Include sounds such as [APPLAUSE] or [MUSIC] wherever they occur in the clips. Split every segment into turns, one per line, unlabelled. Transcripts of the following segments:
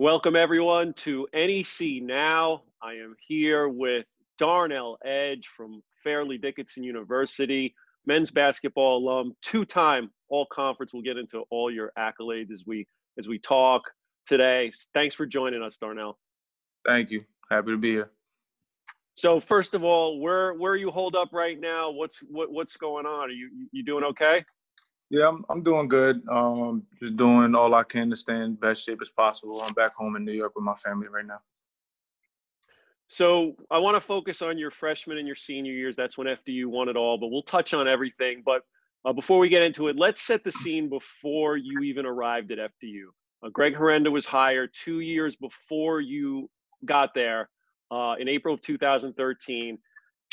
Welcome everyone to NEC Now. I am here with Darnell Edge from Fairleigh Dickinson University, men's basketball alum, two-time all-conference. We'll get into all your accolades as we as we talk today. Thanks for joining us, Darnell.
Thank you. Happy to be here.
So first of all, where where you hold up right now? What's what, what's going on? Are you you doing okay?
Yeah, I'm I'm doing good. Um, I'm just doing all I can to stay in best shape as possible. I'm back home in New York with my family right now.
So I want to focus on your freshman and your senior years. That's when FDU won it all, but we'll touch on everything. But uh, before we get into it, let's set the scene before you even arrived at FDU. Uh, Greg Herenda was hired two years before you got there uh, in April of 2013.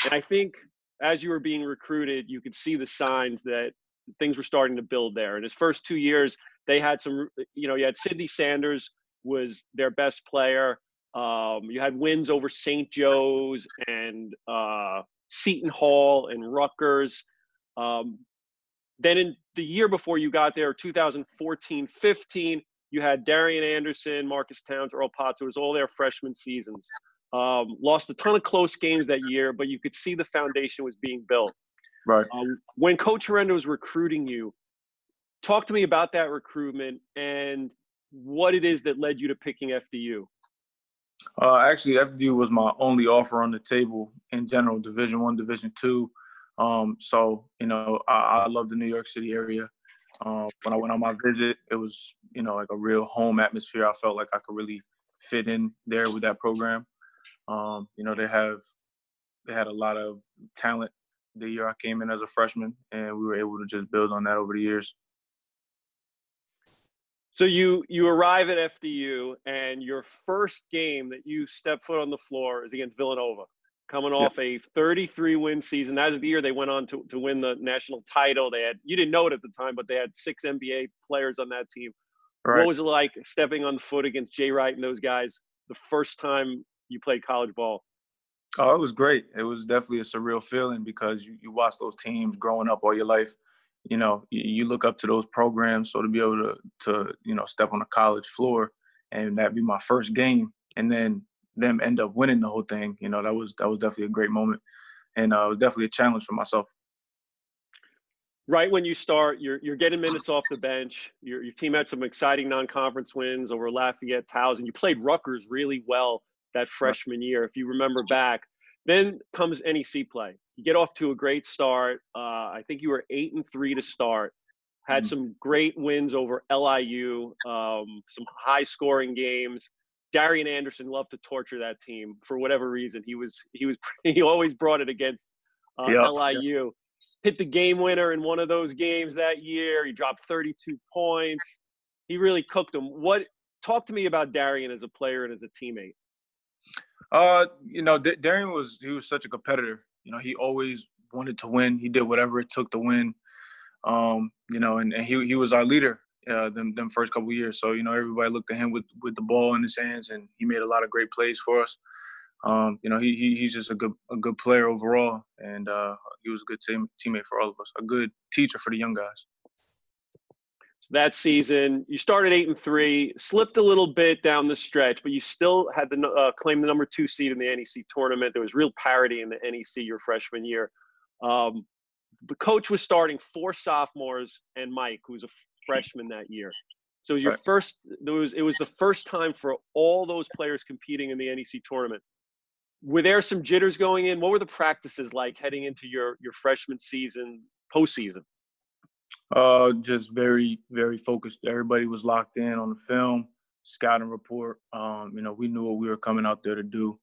And I think as you were being recruited, you could see the signs that things were starting to build there. In his first two years, they had some, you know, you had Sidney Sanders was their best player. Um, you had wins over St. Joe's and uh, Seton Hall and Rutgers. Um, then in the year before you got there, 2014 15, you had Darian Anderson, Marques Townes, Earl Potts. It was all their freshman seasons. Um, lost a ton of close games that year, but you could see the foundation was being built.
Right.
Um, when Coach Herenda was recruiting you, talk to me about that recruitment and what it is that led you to picking FDU.
Uh, actually, FDU was my only offer on the table in general, Division One, Division Two. Um, so you know, I, I, love the New York City area. Um, when I went on my visit, it was you know like a real home atmosphere. I felt like I could really fit in there with that program. Um, you know, they have they had a lot of talent the year I came in as a freshman, and we were able to just build on that over the years.
So you you arrive at FDU, and your first game that you step foot on the floor is against Villanova, coming off a 33 win season. That is the year they went on to, to win the national title. They had you didn't know it at the time, but they had six NBA players on that team. Right. What was it like stepping on the foot against Jay Wright and those guys the first time you played college ball?
Oh, it was great. It was definitely a surreal feeling because you, you watch those teams growing up all your life. You know, you, you look up to those programs. So to be able to, to, you know, step on a college floor and that be my first game and then them end up winning the whole thing, you know, that was, that was definitely a great moment. And uh, it was definitely a challenge for myself.
Right when you start, you're, you're getting minutes off the bench. Your, your team had some exciting non-conference wins over Lafayette, Towson. You played Rutgers really well that freshman year, if you remember back. Then comes NEC play. You get off to a great start. Uh, I think you were eight and three to start. Had mm-hmm. some great wins over LIU, um, some high scoring games. Darian Anderson loved to torture that team for whatever reason. He was he was [LAUGHS] he always brought it against uh, yep. LIU. Hit the game winner in one of those games that year. He dropped 32 points. He really cooked them. What talk to me about Darian as a player and as a teammate?
Uh, you know, D- Darian was he was such a competitor. You know, he always wanted to win. He did whatever it took to win. Um, you know, and, and he he was our leader uh, them them first couple years. So you know, everybody looked at him with with the ball in his hands, and he made a lot of great plays for us. Um, you know, he, he he's just a good a good player overall, and uh, he was a good team, teammate for all of us, a good teacher for the young guys.
So that season, you started eight and three, slipped a little bit down the stretch, but you still had the uh, claim the number two seed in the NEC tournament. There was real parity in the NEC your freshman year. Um, the coach was starting four sophomores and Mike, who was a freshman that year. So your right. first, there was it was the first time for all those players competing in the NEC tournament. Were there some jitters going in? What were the practices like heading into your your freshman season, postseason?
Uh, just very, very focused. Everybody was locked in on the film, scouting report. Um, you know, we knew what we were coming out there to do.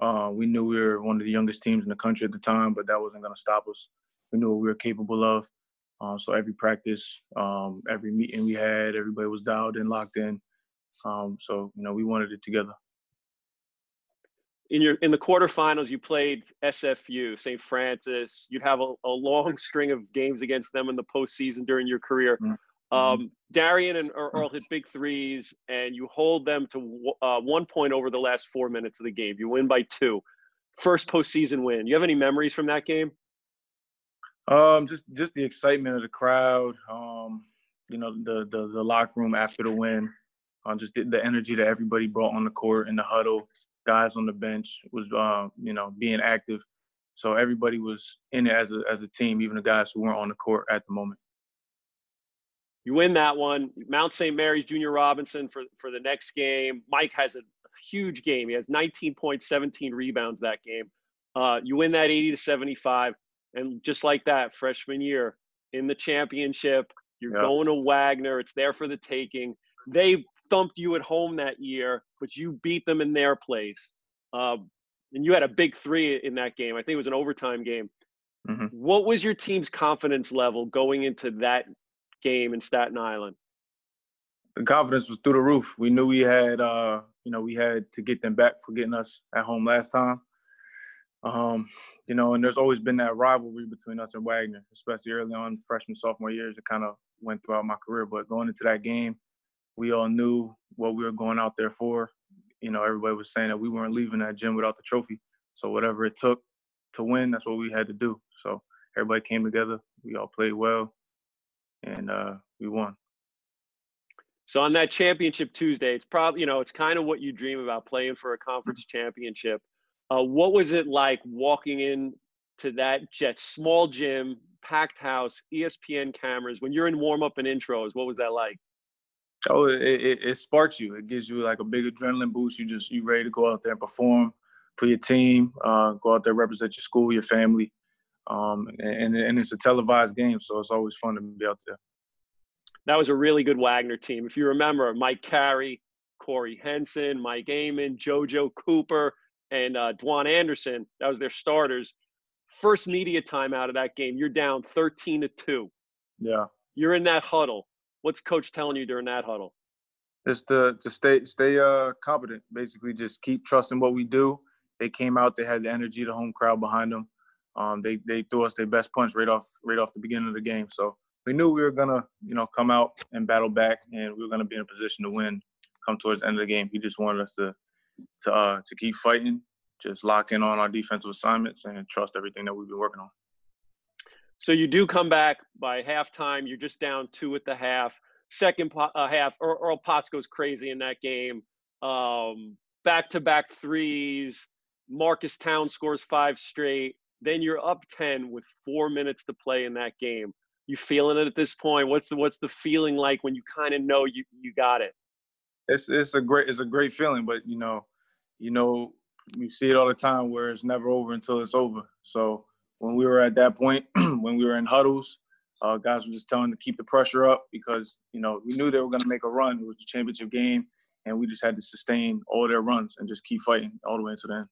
Uh, we knew we were one of the youngest teams in the country at the time, but that wasn't going to stop us. We knew what we were capable of. Uh, so every practice, um, every meeting we had, everybody was dialed in, locked in. Um, so you know, we wanted it together
in your in the quarterfinals you played SFU, St. Francis. You'd have a, a, long string of games against them in the postseason during your career. Mm-hmm. Um, Darian and Earl hit big threes, and you hold them to uh, one point over the last four minutes of the game. You win by two. First postseason win. You have any memories from that game?
Um, just just the excitement of the crowd. Um, you know, the the the locker room after the win. uh, just the, the, energy that everybody brought on the court in the huddle, guys on the bench was uh, you know being active. So everybody was in it as a as a team, even the guys who weren't on the court at the moment.
You win that one. Mount St. Mary's Junior Robinson for for the next game. Mike has a huge game. He has 19 points, 17 rebounds that game. Uh, you win that 80 to 75, and just like that, freshman year in the championship, you're yep. going to Wagner. It's there for the taking. They thumped you at home that year, but you beat them in their place. Uh, and you had a big three in that game. I think it was an overtime game. Mm-hmm. What was your team's confidence level going into that game in Staten Island?
The confidence was through the roof. We knew we had, uh, you know, we had to get them back for getting us at home last time. Um, you know, and there's always been that rivalry between us and Wagner, especially early on freshman sophomore years. It kind of went throughout my career, but going into that game, we all knew what we were going out there for. You know, everybody was saying that we weren't leaving that gym without the trophy. So whatever it took to win, that's what we had to do. So everybody came together. We all played well, and uh, we won.
So on that championship Tuesday, it's probably you know it's kind of what you dream about playing for a conference championship. Uh, what was it like walking in to that jet small gym, packed house, ESPN cameras when you're in warm up and intros? What was that like?
Oh, it, it, it, sparks you. It gives you like a big adrenaline boost. You just you ready to go out there and perform for your team. Uh, go out there, represent your school, your family, um, and and it's a televised game, so it's always fun to be out there.
That was a really good Wagner team. If you remember, Mike Carey, Corey Henson, Mike Aaman, JoJo Cooper, and uh, Dwaun Anderson. That was their starters. First media time out of that game, you're down 13 to two.
Yeah.
You're in that huddle what's coach telling you during that huddle?
Just to to stay stay uh competent. Basically, just keep trusting what we do. They came out. They had the energy, the home crowd behind them. Um, they they threw us their best punch right off right off the beginning of the game. So we knew we were gonna you know come out and battle back, and we were gonna be in a position to win. Come towards the end of the game, he just wanted us to to uh, to keep fighting, just lock in on our defensive assignments, and trust everything that we've been working on.
So you do come back by halftime. You're just down two at the half. Second uh, half, Earl Potts goes crazy in that game. Um, back-to-back threes. Marques Town scores five straight. Then you're up ten with four minutes to play in that game. You feeling it at this point? What's the what's the feeling like when you kind of know you you got it?
It's it's a great it's a great feeling, but you know, you know, you see it all the time where it's never over until it's over. So when we were at that point, [CLEARS THROAT] when we were in huddles, uh, guys were just telling to keep the pressure up because you know we knew they were going to make a run. It was the championship game, and we just had to sustain all their runs and just keep fighting all the way to the end.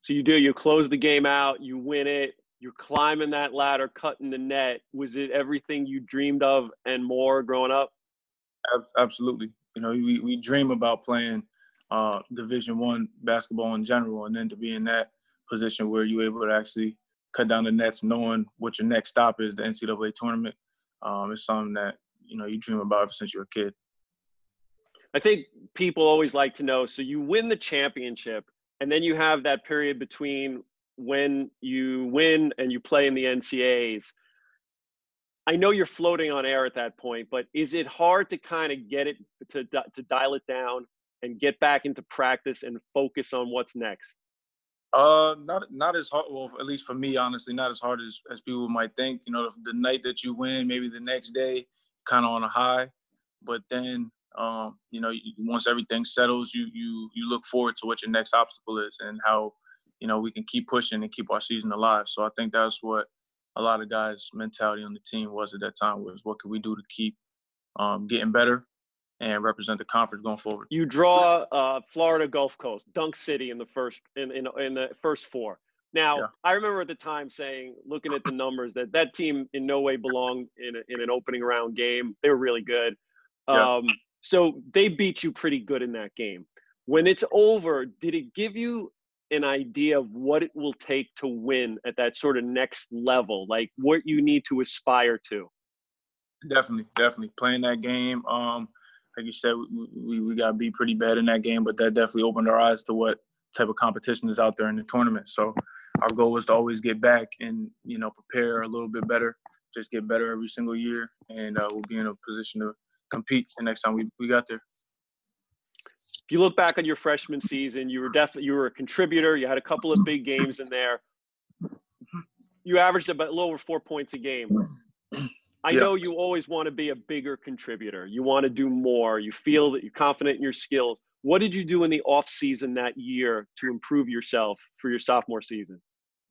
So you do. You close the game out. You win it. You're climbing that ladder, cutting the net. Was it everything you dreamed of and more growing up?
Absolutely. You know, we, we dream about playing uh, Division One basketball in general, and then to be in that position where you're able to actually cut down the nets, knowing what your next stop is, the NCAA tournament. Um, it's something that you know you dream about ever since you're a kid.
I think people always like to know. So you win the championship, and then you have that period between when you win and you play in the NCAAs. I know you're floating on air at that point, but is it hard to kind of get it to to dial it down and get back into practice and focus on what's next?
Uh, not not as hard. Well, at least for me, honestly, not as hard as as people might think. You know, the, night that you win, maybe the next day, kind of on a high, but then, um, you know, once everything settles, you you you look forward to what your next obstacle is and how, you know, we can keep pushing and keep our season alive. So I think that's what a lot of guys' mentality on the team was at that time was what can we do to keep um, getting better and represent the conference going forward.
You draw uh, Florida Gulf Coast, Dunk City in the first in in, in the first four. Now, yeah. I remember at the time saying, looking at the numbers, that that team in no way belonged in a, in an opening round game. They were really good. Yeah. Um, so they beat you pretty good in that game. When it's over, did it give you an idea of what it will take to win at that sort of next level, like what you need to aspire to?
Definitely, definitely playing that game. Um, like you said, we, we, got to be pretty bad in that game, but that definitely opened our eyes to what type of competition is out there in the tournament. So our goal was to always get back and, you know, prepare a little bit better, just get better every single year. And uh, we'll be in a position to, compete the next time we, we got there.
If you look back on your freshman season, you were definitely you were a contributor. You had a couple of big games in there. You averaged about a little over four points a game. I
Yeah.
know you always want to be a bigger contributor. You want to do more. You feel that you're confident in your skills. What did you do in the off season that year to improve yourself for your sophomore season?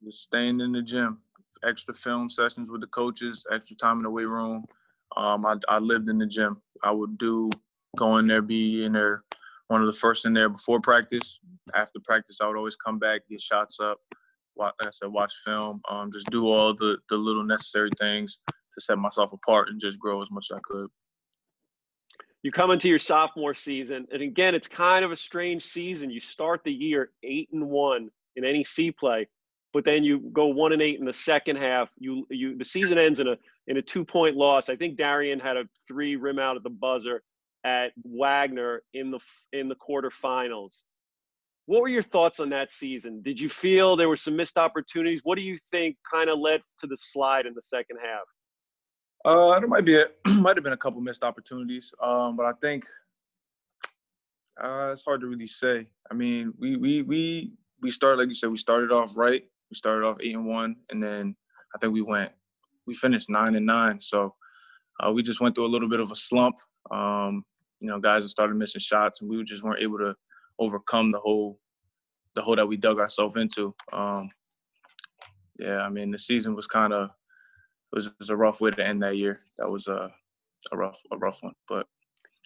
Just staying in the gym, extra film sessions with the coaches, extra time in the weight room. Um, I, I lived in the gym. I would do go in there, be in there, one of the first in there before practice. After practice, I would always come back, get shots up. Watch, like I said, watch film. Um, just do all the the little necessary things to set myself apart and just grow as much as I could.
You come into your sophomore season, and again, it's kind of a strange season. You start the year eight and one in NEC play, but then you go one and eight in the second half. You you the season ends in a in a two point loss. I think Darian had a three rim out at the buzzer at Wagner in the in the quarterfinals. What were your thoughts on that season? Did you feel there were some missed opportunities? What do you think kind of led to the slide in the second half?
Uh, there might be a, [CLEARS THROAT] might have been a couple missed opportunities, um, but I think uh, it's hard to really say. I mean, we we we we started like you said, we started off right. We started off eight and one, and then I think we went we finished nine and nine. So uh, we just went through a little bit of a slump. Um, you know, guys started missing shots, and we just weren't able to overcome the whole the hole that we dug ourselves into. Um, yeah, I mean, the season was kind of it was, a rough way to end that year. That was a a rough a rough one, but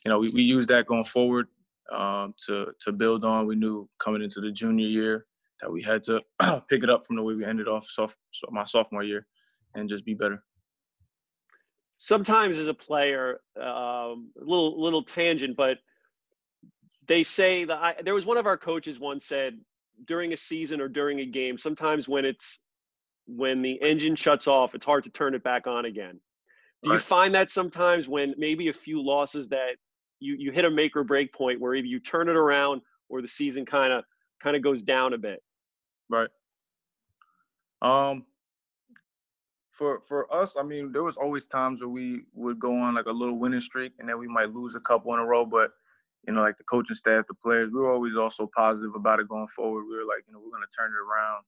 you know we, we used that going forward um, to to build on. We knew coming into the junior year that we had to [CLEARS THROAT] pick it up from the way we ended off soph- so my sophomore year and just be better.
sometimes as a player, um, a little little tangent, but they say that I, there was one of our coaches once said during a season or during a game, sometimes when it's when the engine shuts off, it's hard to turn it back on again. Do you find that sometimes when maybe a few losses that you you hit a make or break point where either you turn it around or the season kind of kind of goes down a bit?
Right. Um. For for us, I mean, there was always times where we would go on like a little winning streak, and then we might lose a couple in a row. But you know, like the coaching staff, the players, we were always also positive about it going forward. We were like, you know, we're gonna turn it around.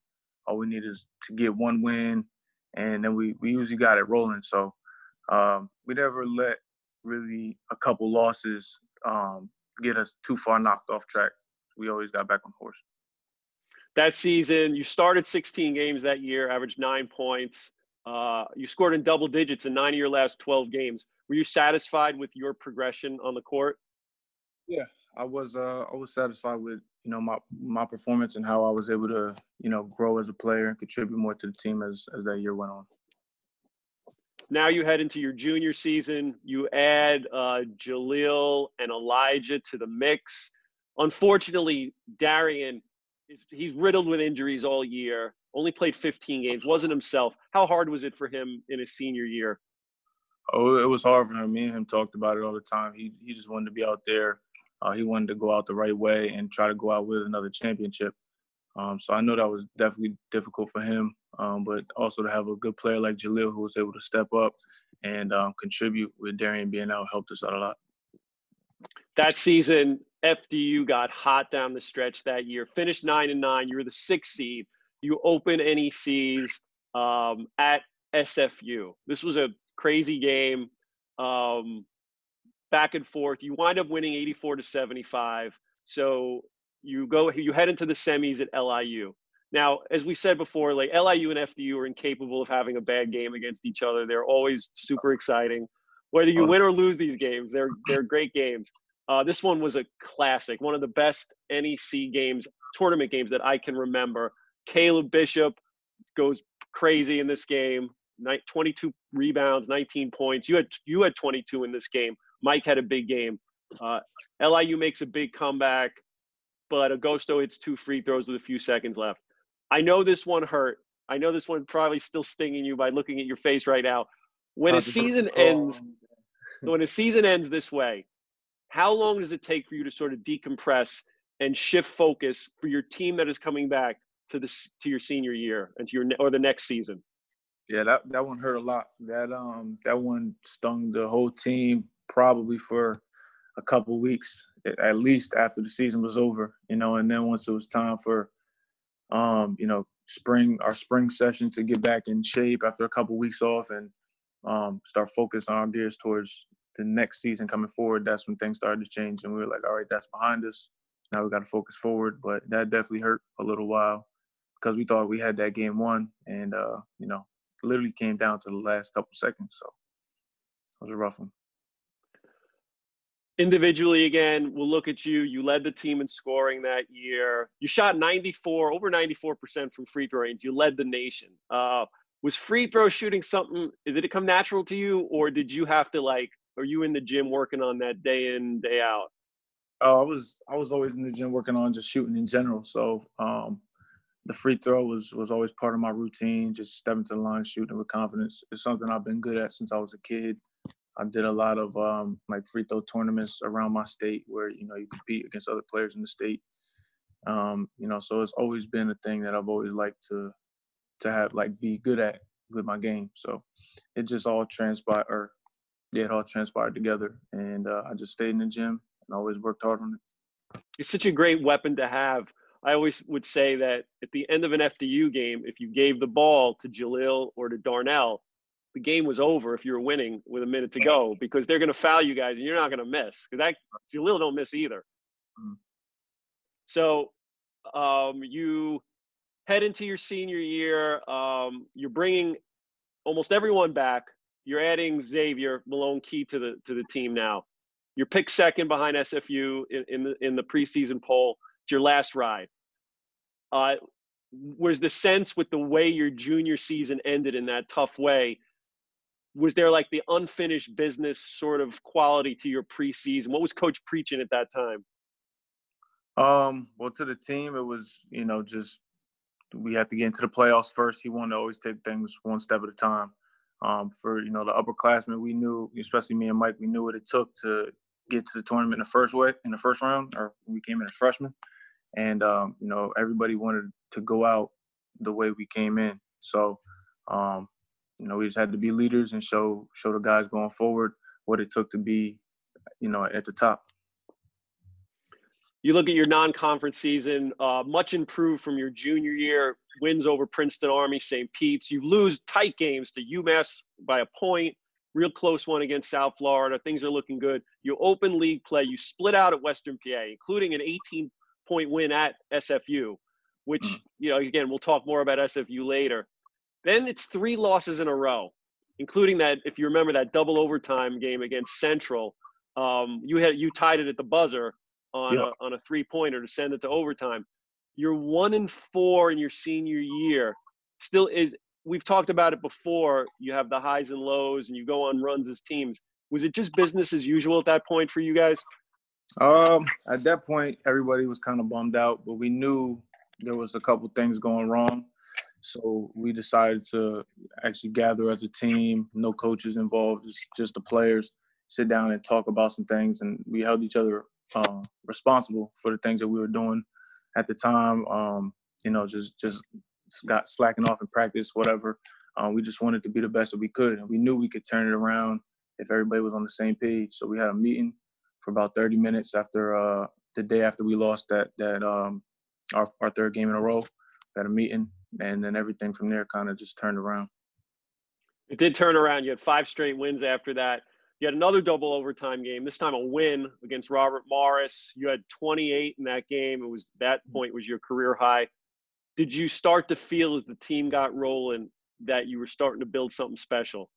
All we need is to get one win, and then we we usually got it rolling. So um, we never let really a couple losses um, get us too far knocked off track. We always got back on course.
that season you started 16 games that year averaged nine points uh, you scored in double digits in nine of your last 12 games were you satisfied with your progression on the court
I was uh I was satisfied with you know my my performance and how I was able to you know grow as a player and contribute more to the team as as that year went on.
now you head into your junior season you add uh, jahlil and elyjah to the mix unfortunately darian is he's riddled with injuries all year only played 15 games wasn't himself how hard was it for him in his senior year
Oh, it was hard for him. Me and him talked about it all the time. He he just wanted to be out there. Uh, he wanted to go out the right way and try to go out with another championship. Um, so I know that was definitely difficult for him. Um, but also to have a good player like Jahlil who was able to step up and um, contribute with Darian being out helped us out a lot.
that season fdu got hot down the stretch that year finished nine and nine you were the sixth seed you open necs um, at sfu this was a crazy game um, back and forth you wind up winning 84 to 75 so you go you head into the semis at liu now as we said before like liu and fdu are incapable of having a bad game against each other they're always super exciting whether you win or lose these games they're they're great games uh, this one was a classic, one of the best NEC games, tournament games that I can remember. Kaleb Bishop goes crazy in this game. 22 rebounds, 19 points. You had you had 22 in this game. Mike had a big game. Uh, LIU makes a big comeback, but Agosto hits two free throws with a few seconds left. I know this one hurt. I know this one probably still stinging you by looking at your face right now. When a season ends, [LAUGHS] when a season ends this way, how long does it take for you to sort of decompress and shift focus for your team that is coming back to this to your senior year and to your or the next season?
Yeah, that that one hurt a lot. That um that one stung the whole team. Probably for a couple weeks at least after the season was over, you know, and then once it was time for um, you know, spring our spring session to get back in shape after a couple weeks off and um, start focus on our gears towards the next season coming forward, that's when things started to change and we were like, all right, that's behind us. Now we got to focus forward. But that definitely hurt a little while because we thought we had that game won and, uh, you know, literally came down to the last couple seconds. So it was a rough one
individually again we'll look at you. You led the team in scoring that year. You shot 94 over 94% from free throw range. You led the nation. Uh, was free throw shooting something did it come natural to you or did you have to like are you in the gym working on that day in day out?
Oh i was i was always in the gym working on just shooting in general. So um, the free throw was was always part of my routine just stepping to the line shooting with confidence. It's something i've been good at since i was a kid I did a lot of um, like free throw tournaments around my state where you know you compete against other players in the state. Um, you know, so it's always been a thing that I've always liked to to have like be good at with my game. So it just all transpired, or yeah, it all transpired together, and uh, I just stayed in the gym and always worked hard on it.
It's such a great weapon to have. I always would say that at the end of an FDU game, if you gave the ball to Jahlil or to Darnell, the game was over if you were winning with a minute to go because they're going to foul you guys and you're not going to miss because that Jahlil don't miss either. Mm-hmm. So um, you head into your senior year. Um, you're bringing almost everyone back. You're adding Xzavier Malone-Key to the to the team now. You're picked second behind SFU in, in the in the preseason poll. It's your last ride. Uh, was the sense with the way your junior season ended in that tough way was there like the unfinished business sort of quality to your preseason? What was coach preaching at that time?
Um, well, to the team, it was, you know, just we had to get into the playoffs first. He wanted to always take things one step at a time. Um, for, you know, the upperclassmen, we knew, especially me and Mike, we knew what it took to get to the tournament in the first way, in the first round, or we came in as freshmen. And, um, you know, everybody wanted to go out the way we came in. So, um, you know, we just had to be leaders and show show the guys going forward what it took to be, you know, at the top.
You look at your non-conference season, uh, much improved from your junior year. Wins over Princeton Army, St. Pete's. You lose tight games to UMass by a point. Real close one against South Florida. Things are looking good. You open league play. You split out at Western PA, including an 18-point win at SFU, which mm. you know again we'll talk more about SFU later. Then it's three losses in a row, including that. If you remember that double overtime game against Central, um, you had you tied it at the buzzer on a, on a three pointer to send it to overtime. You're one in four in your senior year. Still is. We've talked about it before. You have the highs and lows, and you go on runs as teams. Was it just business as usual at that point for you guys?
Um, at that point, everybody was kind of bummed out, but we knew there was a couple things going wrong. So we decided to actually gather as a team, no coaches involved, just, just the players, sit down and talk about some things. And we held each other uh, responsible for the things that we were doing at the time. Um, you know, just just got slacking off in practice, whatever. Um, we just wanted to be the best that we could, and we knew we could turn it around if everybody was on the same page. So we had a meeting for about 30 minutes after uh, the day after we lost that that um, our our third game in a row. We had a meeting, and then everything from there kind of just turned around.
It did turn around. You had five straight wins after that. You had another double overtime game. This time a win against Robert Morris. You had 28 in that game. It was that mm-hmm. point was your career high. Did you start to feel as the team got rolling that you were starting to build something special?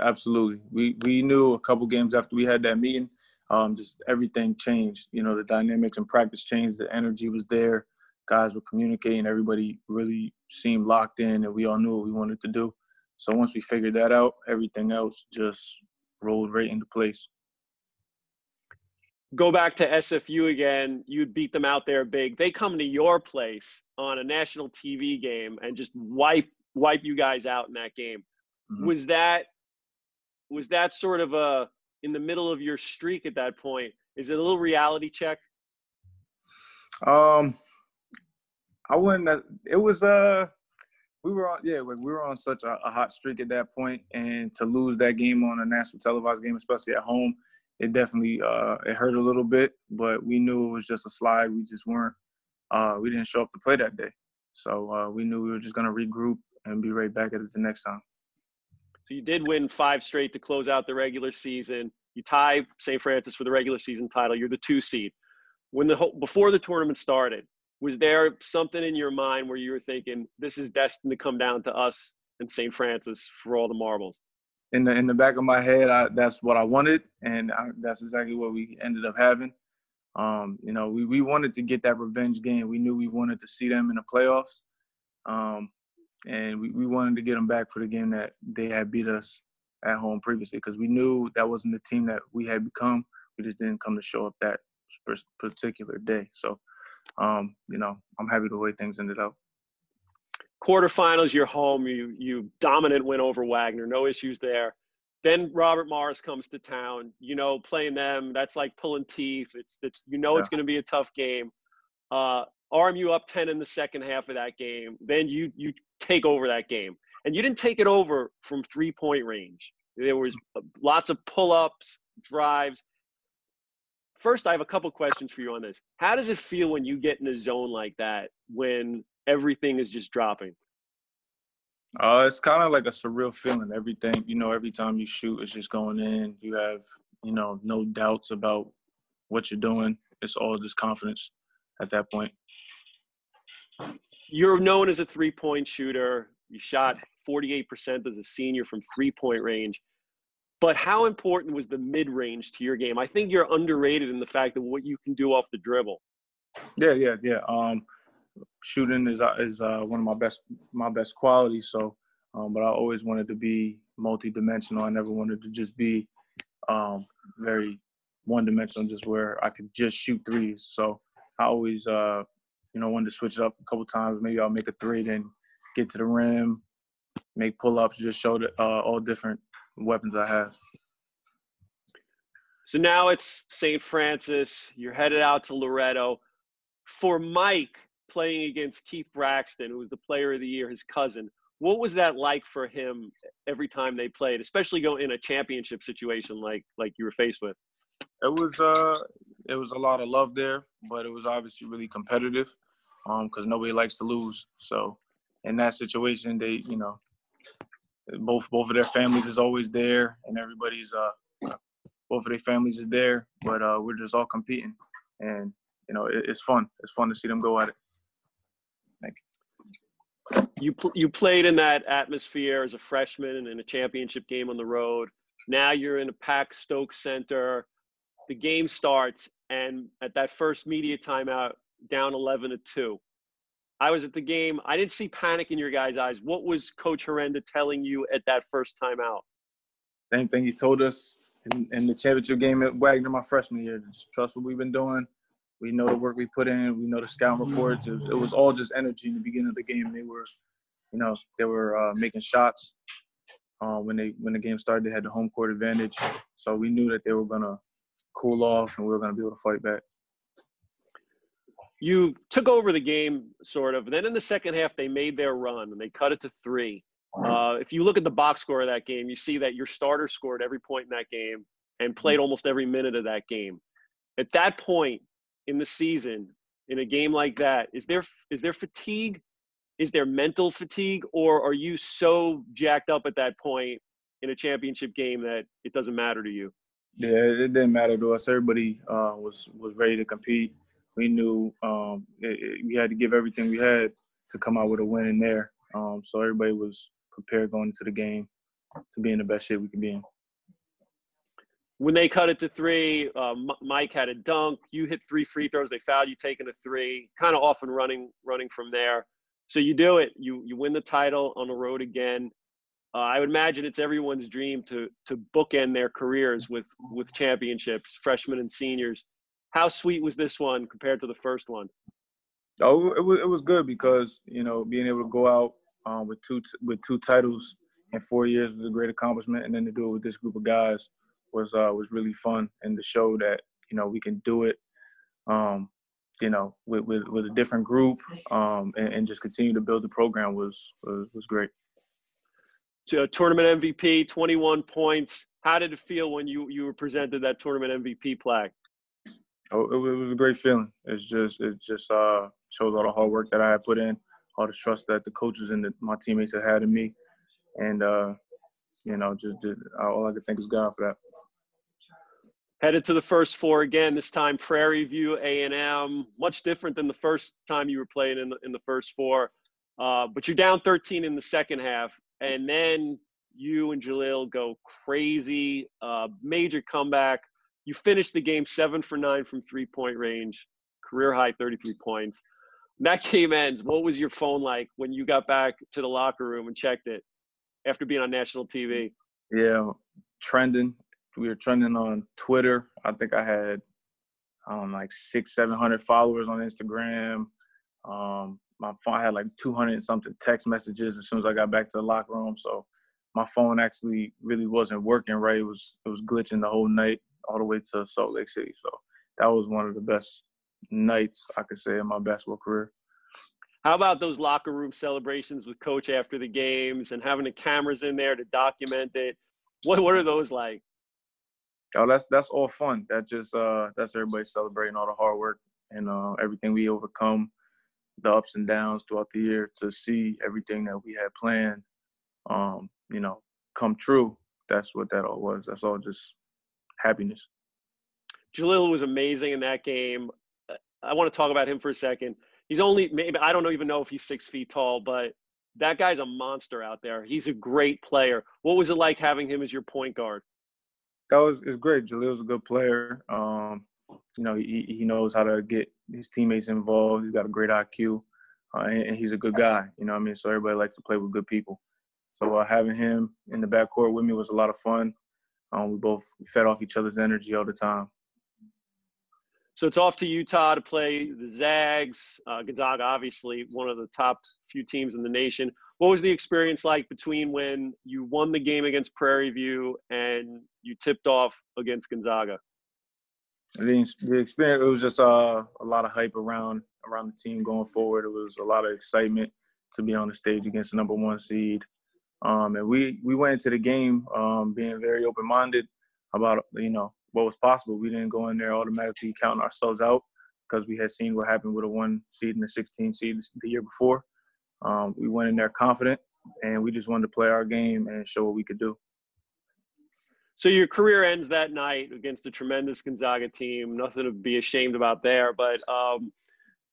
Absolutely. We we knew a couple games after we had that meeting, um, just everything changed. You know, the dynamics and practice changed. The energy was there guys were communicating. Everybody really seemed locked in, and we all knew what we wanted to do. So once we figured that out, everything else just rolled right into place.
Go back to SFU again. You beat them out there big. They come to your place on a national TV game and just wipe wipe you guys out in that game. Mm-hmm. Was that was that sort of a in the middle of your streak at that point? Is it a little reality check?
Um, I wouldn't. It was uh, we were on yeah we were on such a, a, hot streak at that point and to lose that game on a national televised game especially at home it definitely uh, it hurt a little bit but we knew it was just a slide. We just weren't uh, we didn't show up to play that day. So uh, we knew we were just to regroup and be right back at it the next time.
So you did win five straight to close out the regular season. You tie st francis for the regular season title. You're the two seed. When the before the tournament started was there something in your mind where you were thinking this is destined to come down to us and St. Francis for all the marbles?
In the in the back of my head, I, that's what I wanted, and I, that's exactly what we ended up having. Um, you know, we, we wanted to get that revenge game. We knew we wanted to see them in the playoffs, um, and we, we wanted to get them back for the game that they had beat us at home previously because we knew that wasn't the team that we had become. We just didn't come to show up that particular day. So um, you know, I'm happy the way things ended up.
Quarterfinals, you're home. You you dominant win over Wagner, no issues there. Then Robert Morris comes to town. You know, playing them, that's like pulling teeth. It's it's you know yeah. it's going to be a tough game. Uh, RMU up ten in the second half of that game. Then you you take over that game, and you didn't take it over from three point range. There was lots of pull ups, drives first, I have a couple questions for you on this. How does it feel when you get in a zone like that when everything is just dropping?
Uh, it's kind of like a surreal feeling. Everything, you know, every time you shoot, it's just going in. You have, you know, no doubts about what you're doing. It's all just confidence at that point.
You're known as a three point shooter. You shot 48% as a senior from three point range. But how important was the mid range to your game? I think you're underrated in the fact that what you can do off the dribble.
Yeah, yeah, yeah. Um, shooting is uh, is uh, one of my best my best qualities. So, um, but I always wanted to be multi-dimensional. I never wanted to just be um, very one-dimensional, just where I could just shoot threes. So I always, uh, you know, wanted to switch it up a couple times. Maybe I'll make a three, then get to the rim, make pull-ups, just show the, uh, all different weapons I have.
So now it's St. Francis. You're headed out to Loretto. For Mike playing against Keith Braxton, who was the player of the year, his cousin, what was that like for him every time they played, especially going in a championship situation like like you were faced with?
It was uh it was a lot of love there, but it was obviously really competitive um because nobody likes to lose. So in that situation, they you know both both of their families is always there, and everybody's uh both of their families is there, but uh we're just all competing, and you know it, it's fun. It's fun to see them go at it. Thank
you. You pl- you played in that atmosphere as a freshman and in a championship game on the road. Now you're in a packed Stoke Center. The game starts, and at that first media timeout, down 11 to two I was at the game. I didn't see panic in your guys' eyes. What was Coach Herenda telling you at that first time out?
Same thing he told us in, in the championship game at Wagner my freshman year. Just trust what we've been doing. We know the work we put in. We know the scouting reports. It was, it was all just energy in the beginning of the game. They were, you know, they were uh, making shots. Uh, when they when the game started, they had the home court advantage. So we knew that they were gonna cool off and we were gonna be able to fight back
you took over the game sort of. Then in the second half, they made their run and they cut it to three. Uh, if you look at the box score of that game, you see that your starter scored every point in that game and played almost every minute of that game. At that point in the season, in a game like that, is there is there fatigue? Is there mental fatigue, or are you so jacked up at that point in a championship game that it doesn't matter to you?
Yeah, it didn't matter to us. Everybody uh, was was ready to compete we knew um, it, it, we had to give everything we had to come out with a win in there. Um, so everybody was prepared going into the game to be in the best shape we could be in.
When they cut it to three, uh, Mike had a dunk. You hit three free throws. They fouled you taking a three. Kind of off and running, running from there. So you do it. You you win the title on the road again. Uh, I would imagine it's everyone's dream to to bookend their careers with with championships, freshmen and seniors how sweet was this one compared to the first one?
Oh, it was it was good because you know being able to go out um, with two with two titles in four years was a great accomplishment, and then to do it with this group of guys was uh, was really fun, and to show that you know we can do it. Um, you know, with, with, with a different group um, and, and, just continue to build the program was was, was great.
To tournament MVP, 21 points. How did it feel when you you were presented that tournament MVP plaque?
Oh, it, was a great feeling. It's just it just uh, shows all the hard work that I had put in, all the trust that the coaches and the, my teammates had had in me, and uh, you know, just did, all I could think is God for that.
Headed to the first four again this time prairie view a&m much different than the first time you were playing in the, in the first four. Uh, but you're down 13 in the second half and then you and Jahlil go crazy uh, major comeback you finished the game seven for nine from three point range career high 33 points that game ends what was your phone like when you got back to the locker room and checked it after being on national tv
yeah trending we were trending on Twitter. I think I had um, like six, seven hundred followers on Instagram. Um, my phone I had like two hundred something text messages as soon as I got back to the locker room. So my phone actually really wasn't working right. It was it was glitching the whole night all the way to Salt Lake City. So that was one of the best nights I could say in my basketball career.
How about those locker room celebrations with coach after the games and having the cameras in there to document it? What what are those like?
oh, that's that's all fun. That just uh, that's everybody celebrating all the hard work and uh, everything we overcome, the ups and downs throughout the year. To see everything that we had planned, um, you know, come true. That's what that all was. That's all just happiness.
Jahlil was amazing in that game. I want to talk about him for a second. He's only maybe I don't even know if he's six feet tall, but that guy's a monster out there. He's a great player. What was it like having him as your point guard?
that was it's great. Jahlil's a good player. Um, you know, he he knows how to get his teammates involved. He's got a great IQ, uh, and, and, he's a good guy. You know, I mean, so everybody likes to play with good people. So uh, having him in the backcourt with me was a lot of fun. Um, we both fed off each other's energy all the time.
So it's off to Utah to play the Zags. Uh, Gonzaga, obviously, one of the top few teams in the nation. What was the experience like between when you won the game against Prairie View and you tipped off against Gonzaga?
The, the experience it was just uh, a lot of hype around around the team going forward. It was a lot of excitement to be on the stage against the number one seed. Um, and we we went into the game um, being very open minded about you know what was possible. We didn't go in there automatically counting ourselves out because we had seen what happened with a one seed and a 16 seed the year before. Um, we went in there confident, and we just wanted to play our game and show what we could do.
So your career ends that night against a tremendous Gonzaga team. Nothing to be ashamed about there. But um,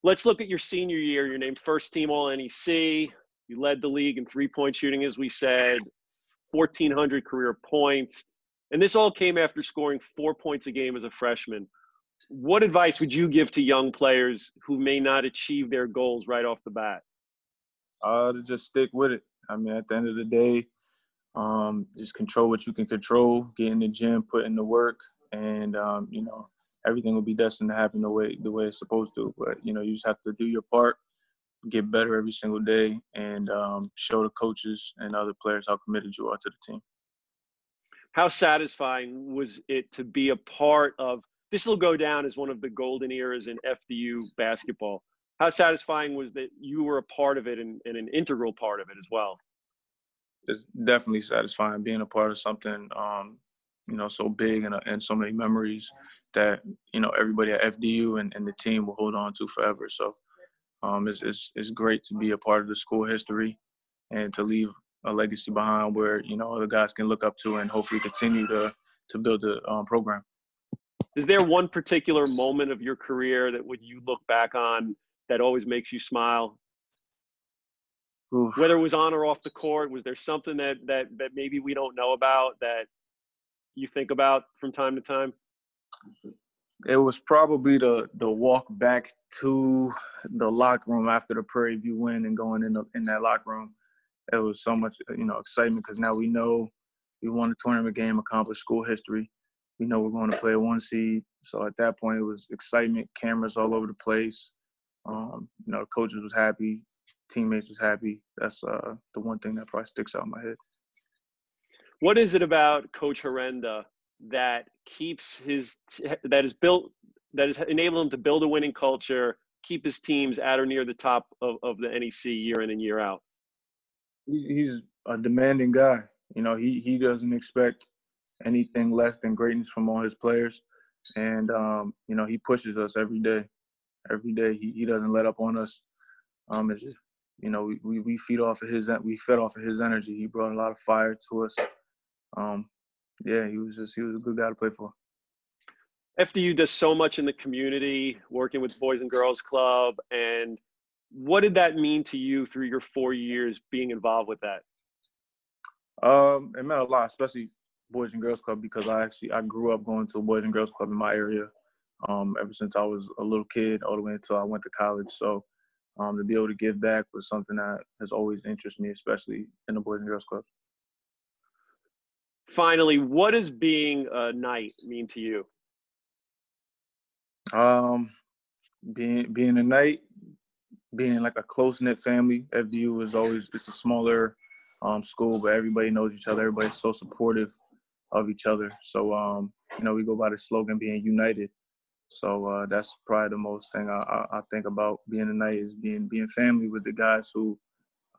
let's look at your senior year. You're named first team All NEC. You led the league in three point shooting, as we said, 1,400 career points. And this all came after scoring four points a game as a freshman. What advice would you give to young players who may not achieve their goals right off the bat?
Uh, to just stick with it. I mean, at the end of the day, um, just control what you can control. Get in the gym, put in the work, and um, you know everything will be destined to happen the way the way it's supposed to. But you know, you just have to do your part, get better every single day, and um, show the coaches and other players how committed you are to the team
how satisfying was it to be a part of this will go down as one of the golden eras in FDU basketball. How satisfying was that you were a part of it and, and an integral part of it as well?
It's definitely satisfying being a part of something, um, you know, so big and, and so many memories that, you know, everybody at FDU and, and the team will hold on to forever. So um, it's, it's, it's great to be a part of the school history and to leave a legacy behind where you know other guys can look up to and hopefully continue to to build the um, program.
Is there one particular moment of your career that when you look back on that always makes you smile? Oof. Whether it was on or off the court, was there something that that that maybe we don't know about that you think about from time to time?
It was probably the the walk back to the locker room after the Prairie View win and going in the, in that locker room it was so much you know excitement because now we know we won the tournament game, accomplished school history. We know we're going to play a one seed. So at that point, it was excitement, cameras all over the place. Um, you know, coaches was happy, teammates was happy. That's uh, the one thing that probably sticks out in my head.
What is it about Coach Herenda that keeps his that is built that has enabled him to build a winning culture, keep his teams at or near the top of, of the NEC year in and year out?
He's a demanding guy. You know, he he doesn't expect anything less than greatness from all his players, and um, you know he pushes us every day. Every day he, he doesn't let up on us. Um, it's just you know we, we, feed off of his we fed off of his energy. He brought a lot of fire to us. Um, yeah, he was just he was a good guy to play for.
FDU does so much in the community, working with Boys and Girls Club, and what did that mean to you through your four years being involved with that?
Um, it meant a lot, especially Boys and Girls Club, because I actually I grew up going to a Boys and Girls Club in my area. Um, ever since I was a little kid, all the way until I went to college. So, um, to be able to give back was something that has always interested me, especially in the Boys and Girls Club.
Finally, what does being a knight mean to you?
Um, being being a knight, being like a close knit family. FDU is always it's a smaller um, school, but everybody knows each other. Everybody's so supportive of each other. So um, you know, we go by the slogan being united. So uh, that's probably the most thing I, I, I, think about being a knight is being being family with the guys who,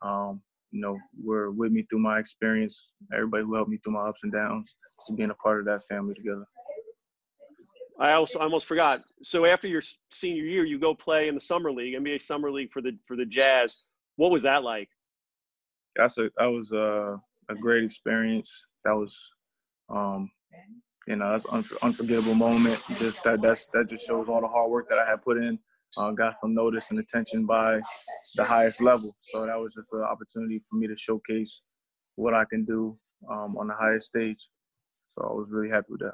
um, you know, were with me through my experience. Everybody who helped me through my ups and downs, just being a part of that family together.
I also almost forgot. So after your senior year, you go play in the summer league, NBA summer league for the for the Jazz. What was that like?
That's a that was a, a great experience. That was, um, you know, that's an unforgettable moment. Just that that's that just shows all the hard work that I had put in. Uh, got some notice and attention by the highest level. So that was just an opportunity for me to showcase what I can do um, on the highest stage. So I was really happy with that.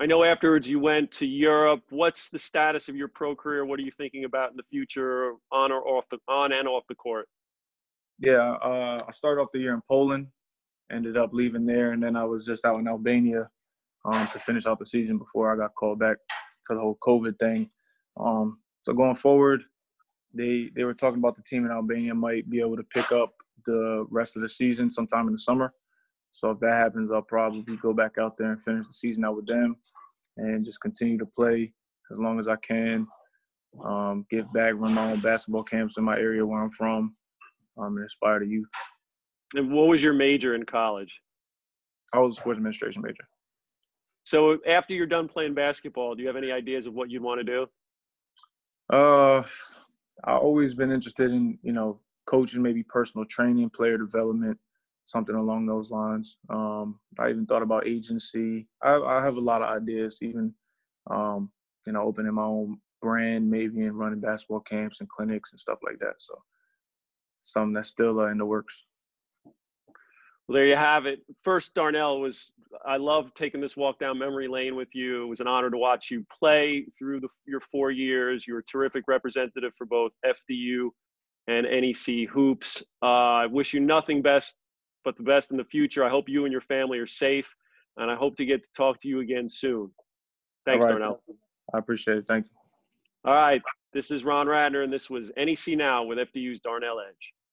I know afterwards you went to Europe. What's the status of your pro career? What are you thinking about in the future, on or off the on and off the court?
Yeah, uh, I started off the year in Poland, ended up leaving there, and then I was just out in Albania um, to finish out the season before I got called back for the whole COVID thing. Um, so going forward, they they were talking about the team in Albania might be able to pick up the rest of the season sometime in the summer. So if that happens, I'll probably go back out there and finish the season out with them and just continue to play as long as I can. Um, give back, run my own basketball camps in my area where I'm from, um, and inspire the youth.
And what was your major in college?
I was a sports administration major.
So after you're done playing basketball, do you have any ideas of what you'd want to do?
Uh, I've always been interested in you know coaching, maybe personal training, player development something along those lines. Um, I even thought about agency. I, I have a lot of ideas, even um, you know, opening my own brand, maybe and running basketball camps and clinics and stuff like that. So something that's still uh, in the works.
Well, there you have it. First, Darnell was. I love taking this walk down memory lane with you. It was an honor to watch you play through the, your four years. You were a terrific representative for both FDU and NEC hoops. Uh, I wish you nothing best but the best in the future. I hope you and your family are safe, and I hope to get to talk to you again soon. Thanks, right. Darnell.
I appreciate it. Thank you.
All right. This is Ron Ratner, and this was NEC Now with FDU's Darnell Edge.